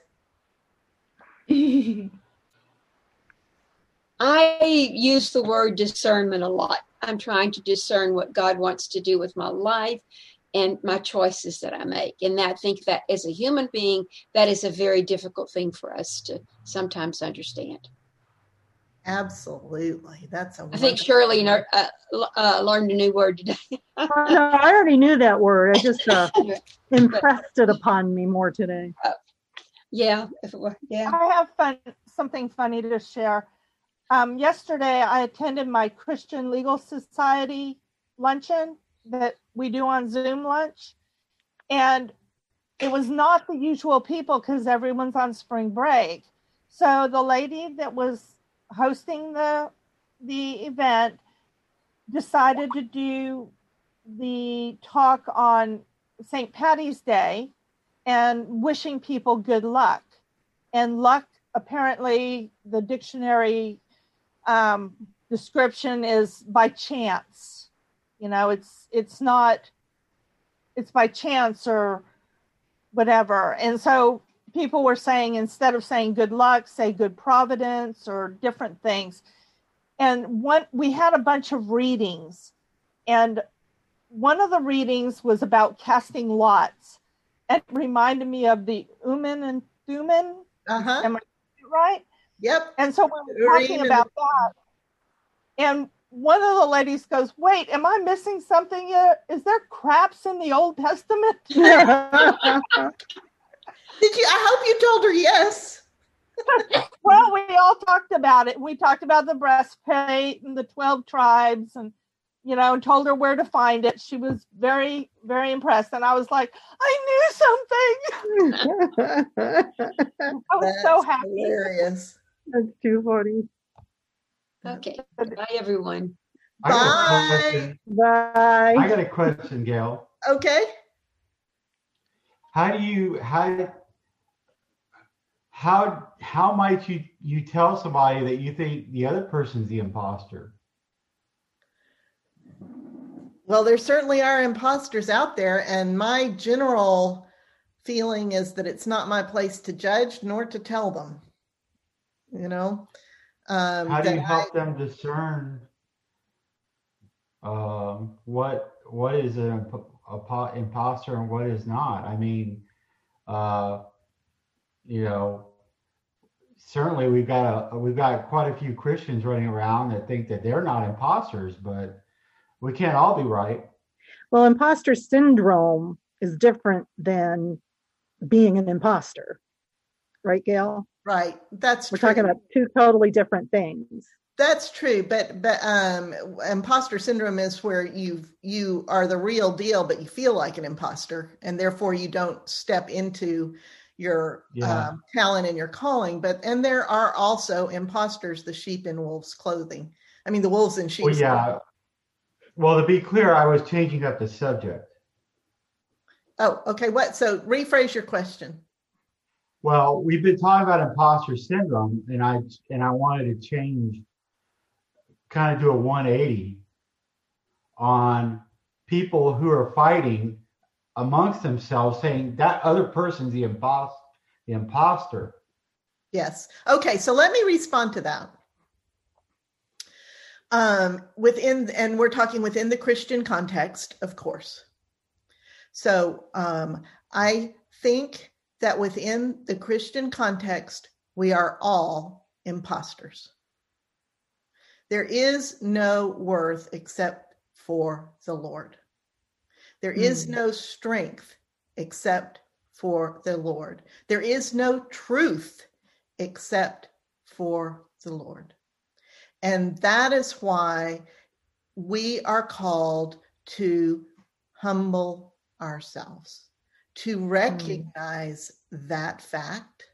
I use the word discernment a lot. I'm trying to discern what God wants to do with my life and my choices that I make. And I think that as a human being, that is a very difficult thing for us to sometimes understand. Absolutely. That's a I think Shirley uh, uh, learned a new word today. no, I already knew that word. I just uh, impressed it upon me more today. Uh, yeah, yeah. I have fun, something funny to share. Um, yesterday, I attended my Christian Legal Society luncheon that we do on Zoom lunch, and it was not the usual people because everyone's on spring break. So the lady that was hosting the the event decided to do the talk on St. Patty's Day and wishing people good luck. And luck, apparently, the dictionary um, description is by chance. You know, it's it's not it's by chance or whatever. And so people were saying instead of saying good luck, say good providence or different things. And one we had a bunch of readings, and one of the readings was about casting lots. And it reminded me of the Urim and Thummim. Uh-huh. Am I right? Yep. And so we were talking about that. And one of the ladies goes, Wait, am I missing something Is there craps in the Old Testament? Did you? I hope you told her yes. well, we all talked about it. We talked about the breastplate and the 12 tribes and, you know, and told her where to find it. She was very, very impressed. And I was like, I knew something. I was That's so happy. Hilarious. That's too funny. Okay. Bye, everyone. I got a Bye. question. Bye. I got a question, Gail. Okay. How do you how how how might you you tell somebody that you think the other person's the imposter? Well, there certainly are imposters out there, and my general feeling is that it's not my place to judge nor to tell them. You know, um, How do that you I- help them discern um, what what is an imp- a po- imposter and what is not? I mean, uh, you know, certainly we've got a we've got quite a few Christians running around that think that they're not imposters, but we can't all be right. Well, imposter syndrome is different than being an imposter. Right, Gail? Right? That's We're true. talking about two totally different things. That's true, but but um, imposter syndrome is where you you are the real deal, but you feel like an imposter, and therefore you don't step into your Yeah. um, talent and your calling. But and there are also imposters, the sheep in wolves' clothing. I mean, the wolves in sheep's Well, yeah. Well, to be clear, I was changing up the subject. Oh, okay. What? So rephrase your question. Well, we've been talking about imposter syndrome, and I and I wanted to change, kind of do a 180 on people who are fighting amongst themselves, saying that other person's the imposter. The imposter. Yes. Okay. So let me respond to that. Um, within, and we're talking within the Christian context, of course. So um, I think that within the Christian context, we are all imposters. There is no worth except for the Lord. There is Hmm. no strength except for the Lord. There is no truth except for the Lord. And that is why we are called to humble ourselves, to recognize that fact,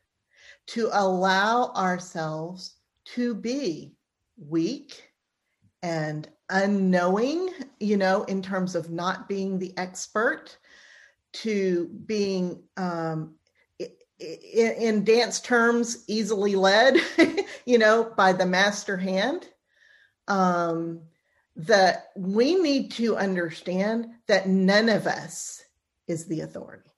to allow ourselves to be weak and unknowing, you know, in terms of not being the expert, to being um, i- i- in dance terms easily led you know by the master hand. Um that we need to understand that none of us is the authority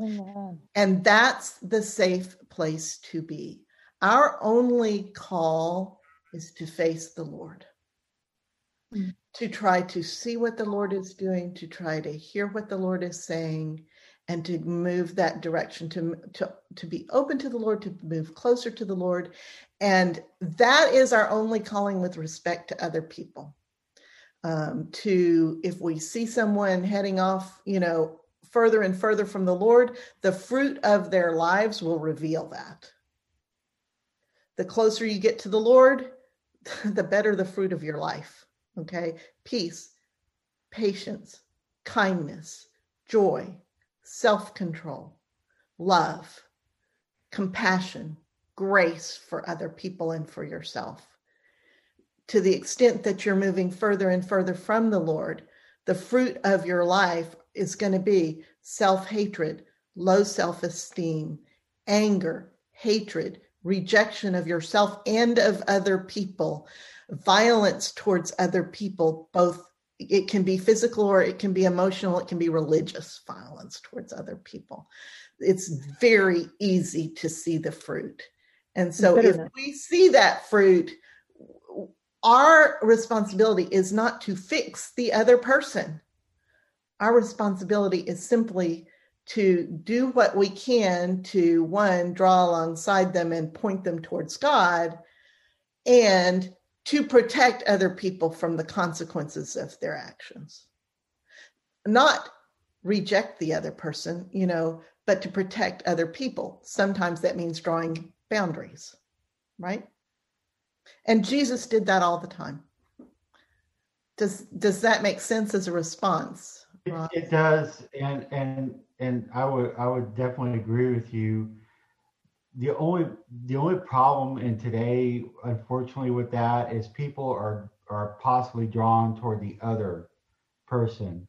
Amen. and that's the safe place to be our only call is to face the lord Mm. to try to see what the lord is doing to try to hear what the lord is saying and to move that direction to to to be open to the lord to move closer to the lord and that is our only calling with respect to other people um, to if we see someone heading off you know further and further from the lord the fruit of their lives will reveal that. The closer you get to the lord the better the fruit of your life okay? Peace patience kindness joy self-control love compassion grace for other people and for yourself. To the extent that you're moving further and further from the lord the fruit of your life is going to be self-hatred low self-esteem anger hatred rejection of yourself and of other people violence towards other people both it can be physical or it can be emotional it can be religious violence towards other people. It's very easy to see the fruit. And so if we see that fruit our responsibility is not to fix the other person our responsibility is simply to do what we can to one draw alongside them and point them towards god and to protect other people from the consequences of their actions. Not reject the other person you know but to protect other people. Sometimes that means drawing boundaries right? And jesus did that all the time. Does does that make sense as a response It, it does, and and and I would I would definitely agree with you the only the only problem in today, unfortunately, with that is people are are possibly drawn toward the other person,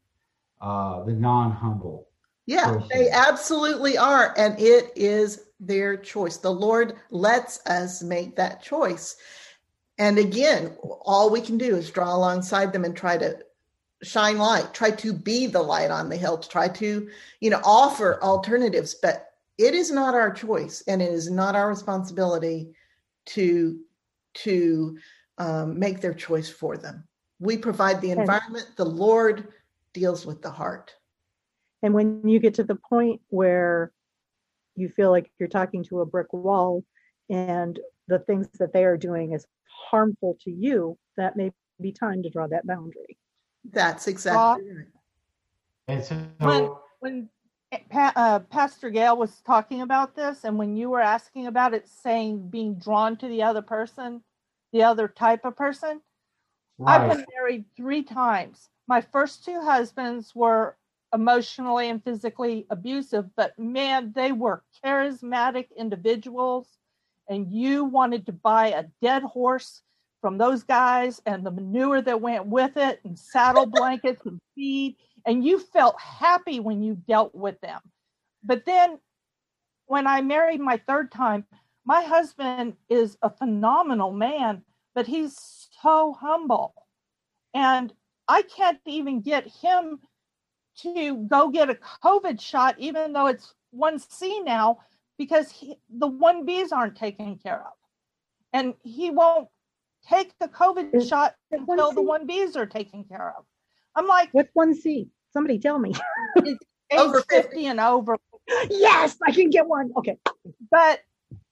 uh, the non-humble. Yeah, person. they absolutely are. And it is their choice. The Lord lets us make that choice. And again, all we can do is draw alongside them and try to shine light, try to be the light on the hill, to try to, you know, offer alternatives. But it is not our choice and it is not our responsibility to to um, make their choice for them. We provide the environment, the Lord deals with the heart. And when you get to the point where you feel like you're talking to a brick wall and the things that they are doing is harmful to you, that may be time to draw that boundary. That's exactly right. And so, when when pa- uh, Pastor Gail was talking about this, and when you were asking about it, saying being drawn to the other person, the other type of person, I've been married three times. My first two husbands were emotionally and physically abusive, but man, they were charismatic individuals. And you wanted to buy a dead horse from those guys and the manure that went with it, and saddle blankets and feed. And you felt happy when you dealt with them. But then when I married my third time, my husband is a phenomenal man, but he's so humble. And I can't even get him to go get a COVID shot, even though it's 1C now, because he, the 1Bs aren't taken care of. And he won't take the COVID shot until the 1C? 1Bs are taken care of. I'm like, What's one C? Somebody tell me. Over 50 50. and over. yes, I can get one. Okay. But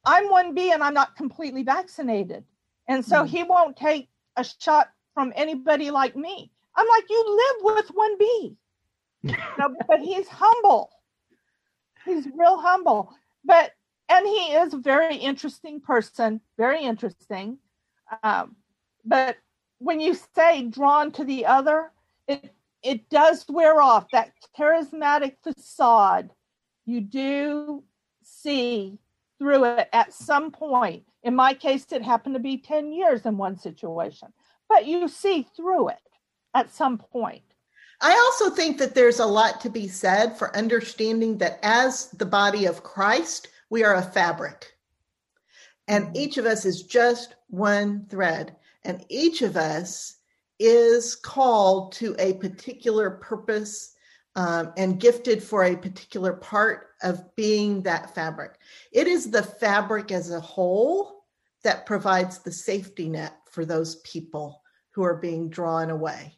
I'm 1B and I'm not completely vaccinated. And so hmm. he won't take a shot from anybody like me. I'm like, you live with 1B. No, but he's humble. He's real humble. But and he is a very interesting person, very interesting. Um, but when you say drawn to the other, it it does wear off that charismatic facade. You do see through it at some point. In my case, it happened to be 10 years in one situation, but you see through it at some point. I also think that there's a lot to be said for understanding that as the body of Christ, we are a fabric. And each of us is just one thread. And each of us is called to a particular purpose um, and gifted for a particular part of being that fabric. It is the fabric as a whole that provides the safety net for those people who are being drawn away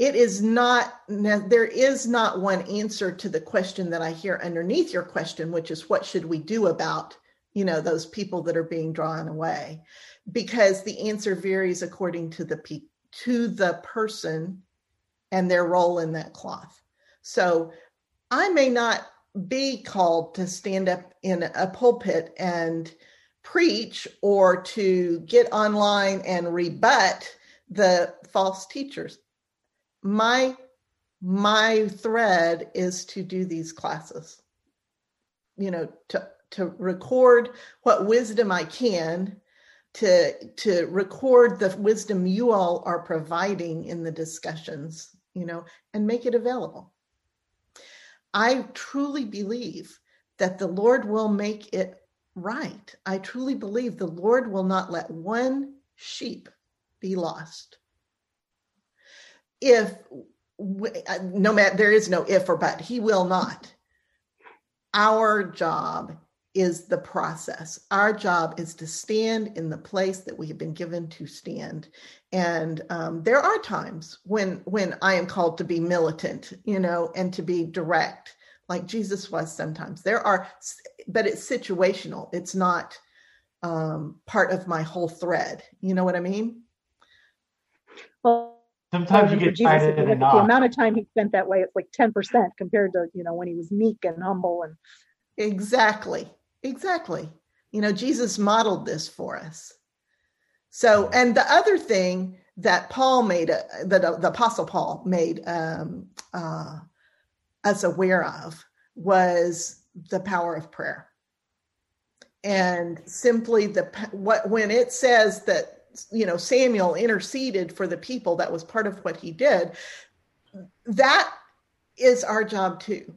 it is not there is not one answer to the question that i hear underneath your question which is what should we do about you know those people that are being drawn away because the answer varies according to the pe- to the person and their role in that cloth. So i may not be called to stand up in a pulpit and preach or to get online and rebut the false teachers. My my thread is to do these classes you know to to record what wisdom i can to to record the wisdom you all are providing in the discussions you know and make it available. I truly believe that the lord will make it right. I truly believe the lord will not let one sheep be lost. If uh, no matter there is no if or but. He will not. Our job is the process. Our job is to stand in the place that we have been given to stand. And um, there are times when when i am called to be militant you know and to be direct like jesus was sometimes. There are but it's situational. It's not um, part of my whole thread. You know what i mean? Well, Sometimes you get Jesus, if tired of it the not. amount of time he spent that way, it's like 10% compared to, you know, when he was meek and humble and Exactly. Exactly. You know, Jesus modeled this for us. So, and the other thing that Paul made, uh, that uh, the Apostle Paul made um, uh, us aware of was the power of prayer. and simply the what when it says that you know Samuel interceded for the people that was part of what he did that is our job too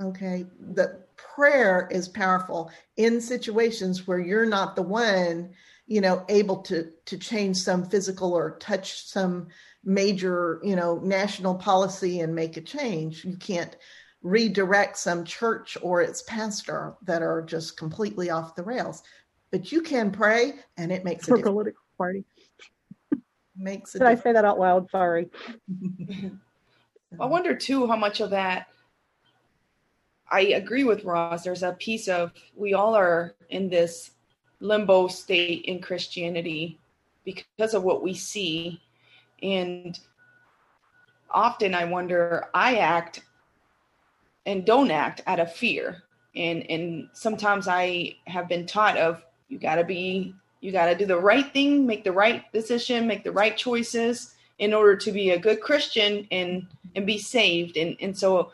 okay the prayer is powerful in situations where you're not the one you know able to to change some physical or touch some major you know national policy and make a change you can't redirect some church or its pastor that are just completely off the rails. But you can pray, and it makes a political party. makes. Did I say that out loud? Sorry. I wonder too how much of that. I agree with Ross. There's a piece of we all are in this limbo state in Christianity because of what we see, and often I wonder. I act and don't act out of fear. And and sometimes I have been taught of you got to be you got to do the right thing, make the right decision, make the right choices in order to be a good Christian and and be saved. And and so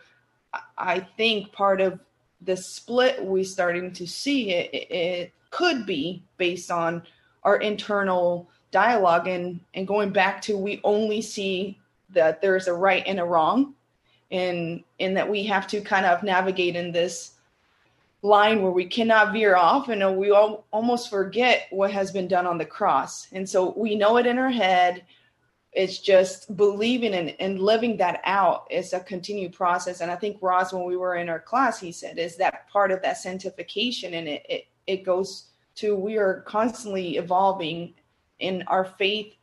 I think part of the split we starting to see it, it could be based on our internal dialogue and and going back to we only see that there's a right and a wrong and in that we have to kind of navigate in this line where we cannot veer off and we all almost forget what has been done on the cross. And so we know it in our head it's just believing and, and living that out is a continued process. And i think ross when we were in our class he said is that part of that sanctification. And it, it, it goes to we are constantly evolving and our faith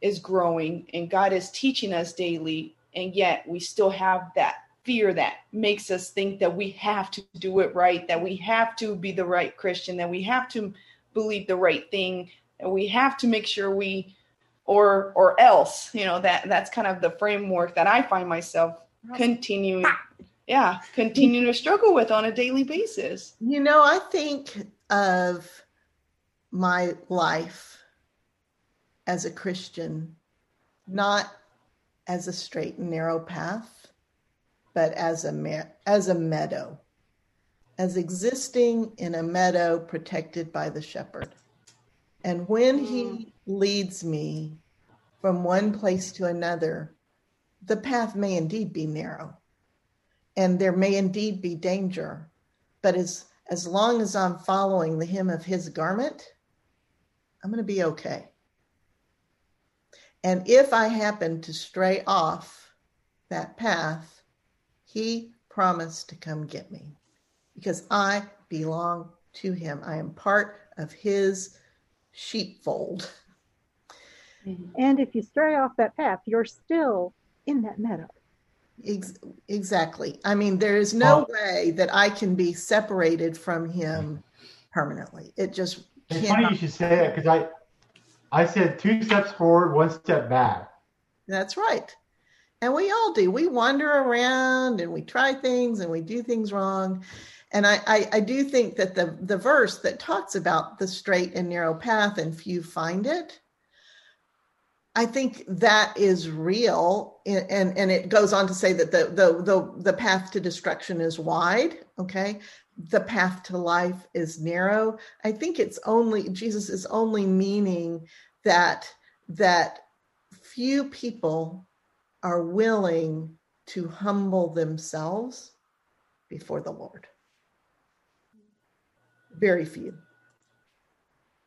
is growing and god is teaching us daily. And yet we still have that fear that makes us think that we have to do it right, that we have to be the right Christian, that we have to believe the right thing, that we have to make sure we or or else, you know, that that's kind of the framework that I find myself continuing yeah, continuing to struggle with on a daily basis. You know, I think of my life as a Christian not as a straight and narrow path, but as a, me- as a meadow, as existing in a meadow protected by the shepherd. And when he mm. Leads me from one place to another, the path may indeed be narrow and there may indeed be danger. But as, as long as I'm following the hem of his garment, I'm going to be okay. And if I happen to stray off that path, he promised to come get me because I belong to him. I am part of his sheepfold. Mm-hmm. And if you stray off that path, you're still in that meadow. exactly. I mean, there is no way that I can be separated from him permanently. It just it's funny you should say that because I I said two steps forward, one step back. That's right. And we all do. We wander around and we try things and we do things wrong. And I, I, I, do think that the, the verse that talks about the straight and narrow path and few find it, I think that is real. And, and it goes on to say that the, the, the, the path to destruction is wide. Okay the path to life is narrow i think it's only jesus is only meaning that that few people are willing to humble themselves before the lord very few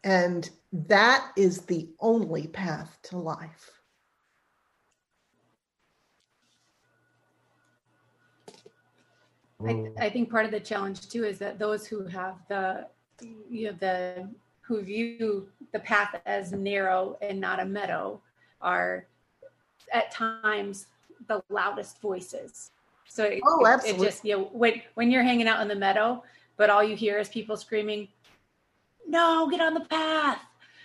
and that is the only path to life I, I think part of the challenge too is that those who have the you know the who view the path as narrow and not a meadow are at times the loudest voices. So it, oh, absolutely. it just you know when when you're hanging out in the meadow, but all you hear is people screaming, "No, get on the path!"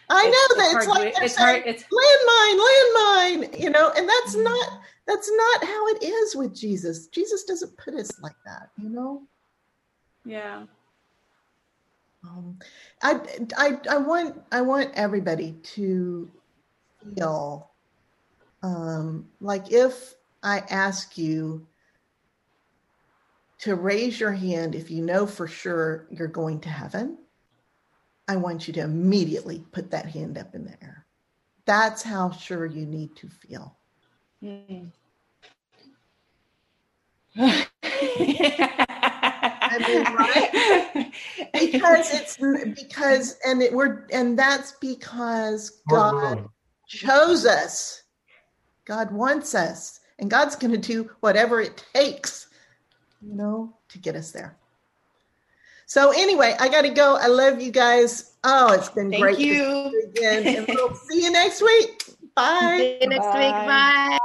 I know that it's, it's like it's hard. It's landmine, landmine. You know, and that's mm-hmm. not that's not how it is with Jesus. Jesus doesn't put us like that, you know? Yeah. Um, I, I, I want I want everybody to feel um, like if I ask you to raise your hand if you know for sure you're going to heaven, I want you to immediately put that hand up in the air. That's how sure you need to feel. Mm. I mean, right? because it's because and it we're and that's because God chose us. God wants us, and God's going to do whatever it takes, you know, to get us there. So anyway, I got to go. I love you guys. Oh, it's been Thank great. you. to see you again. and we'll see you next week. Bye. See you next week. Bye. Bye.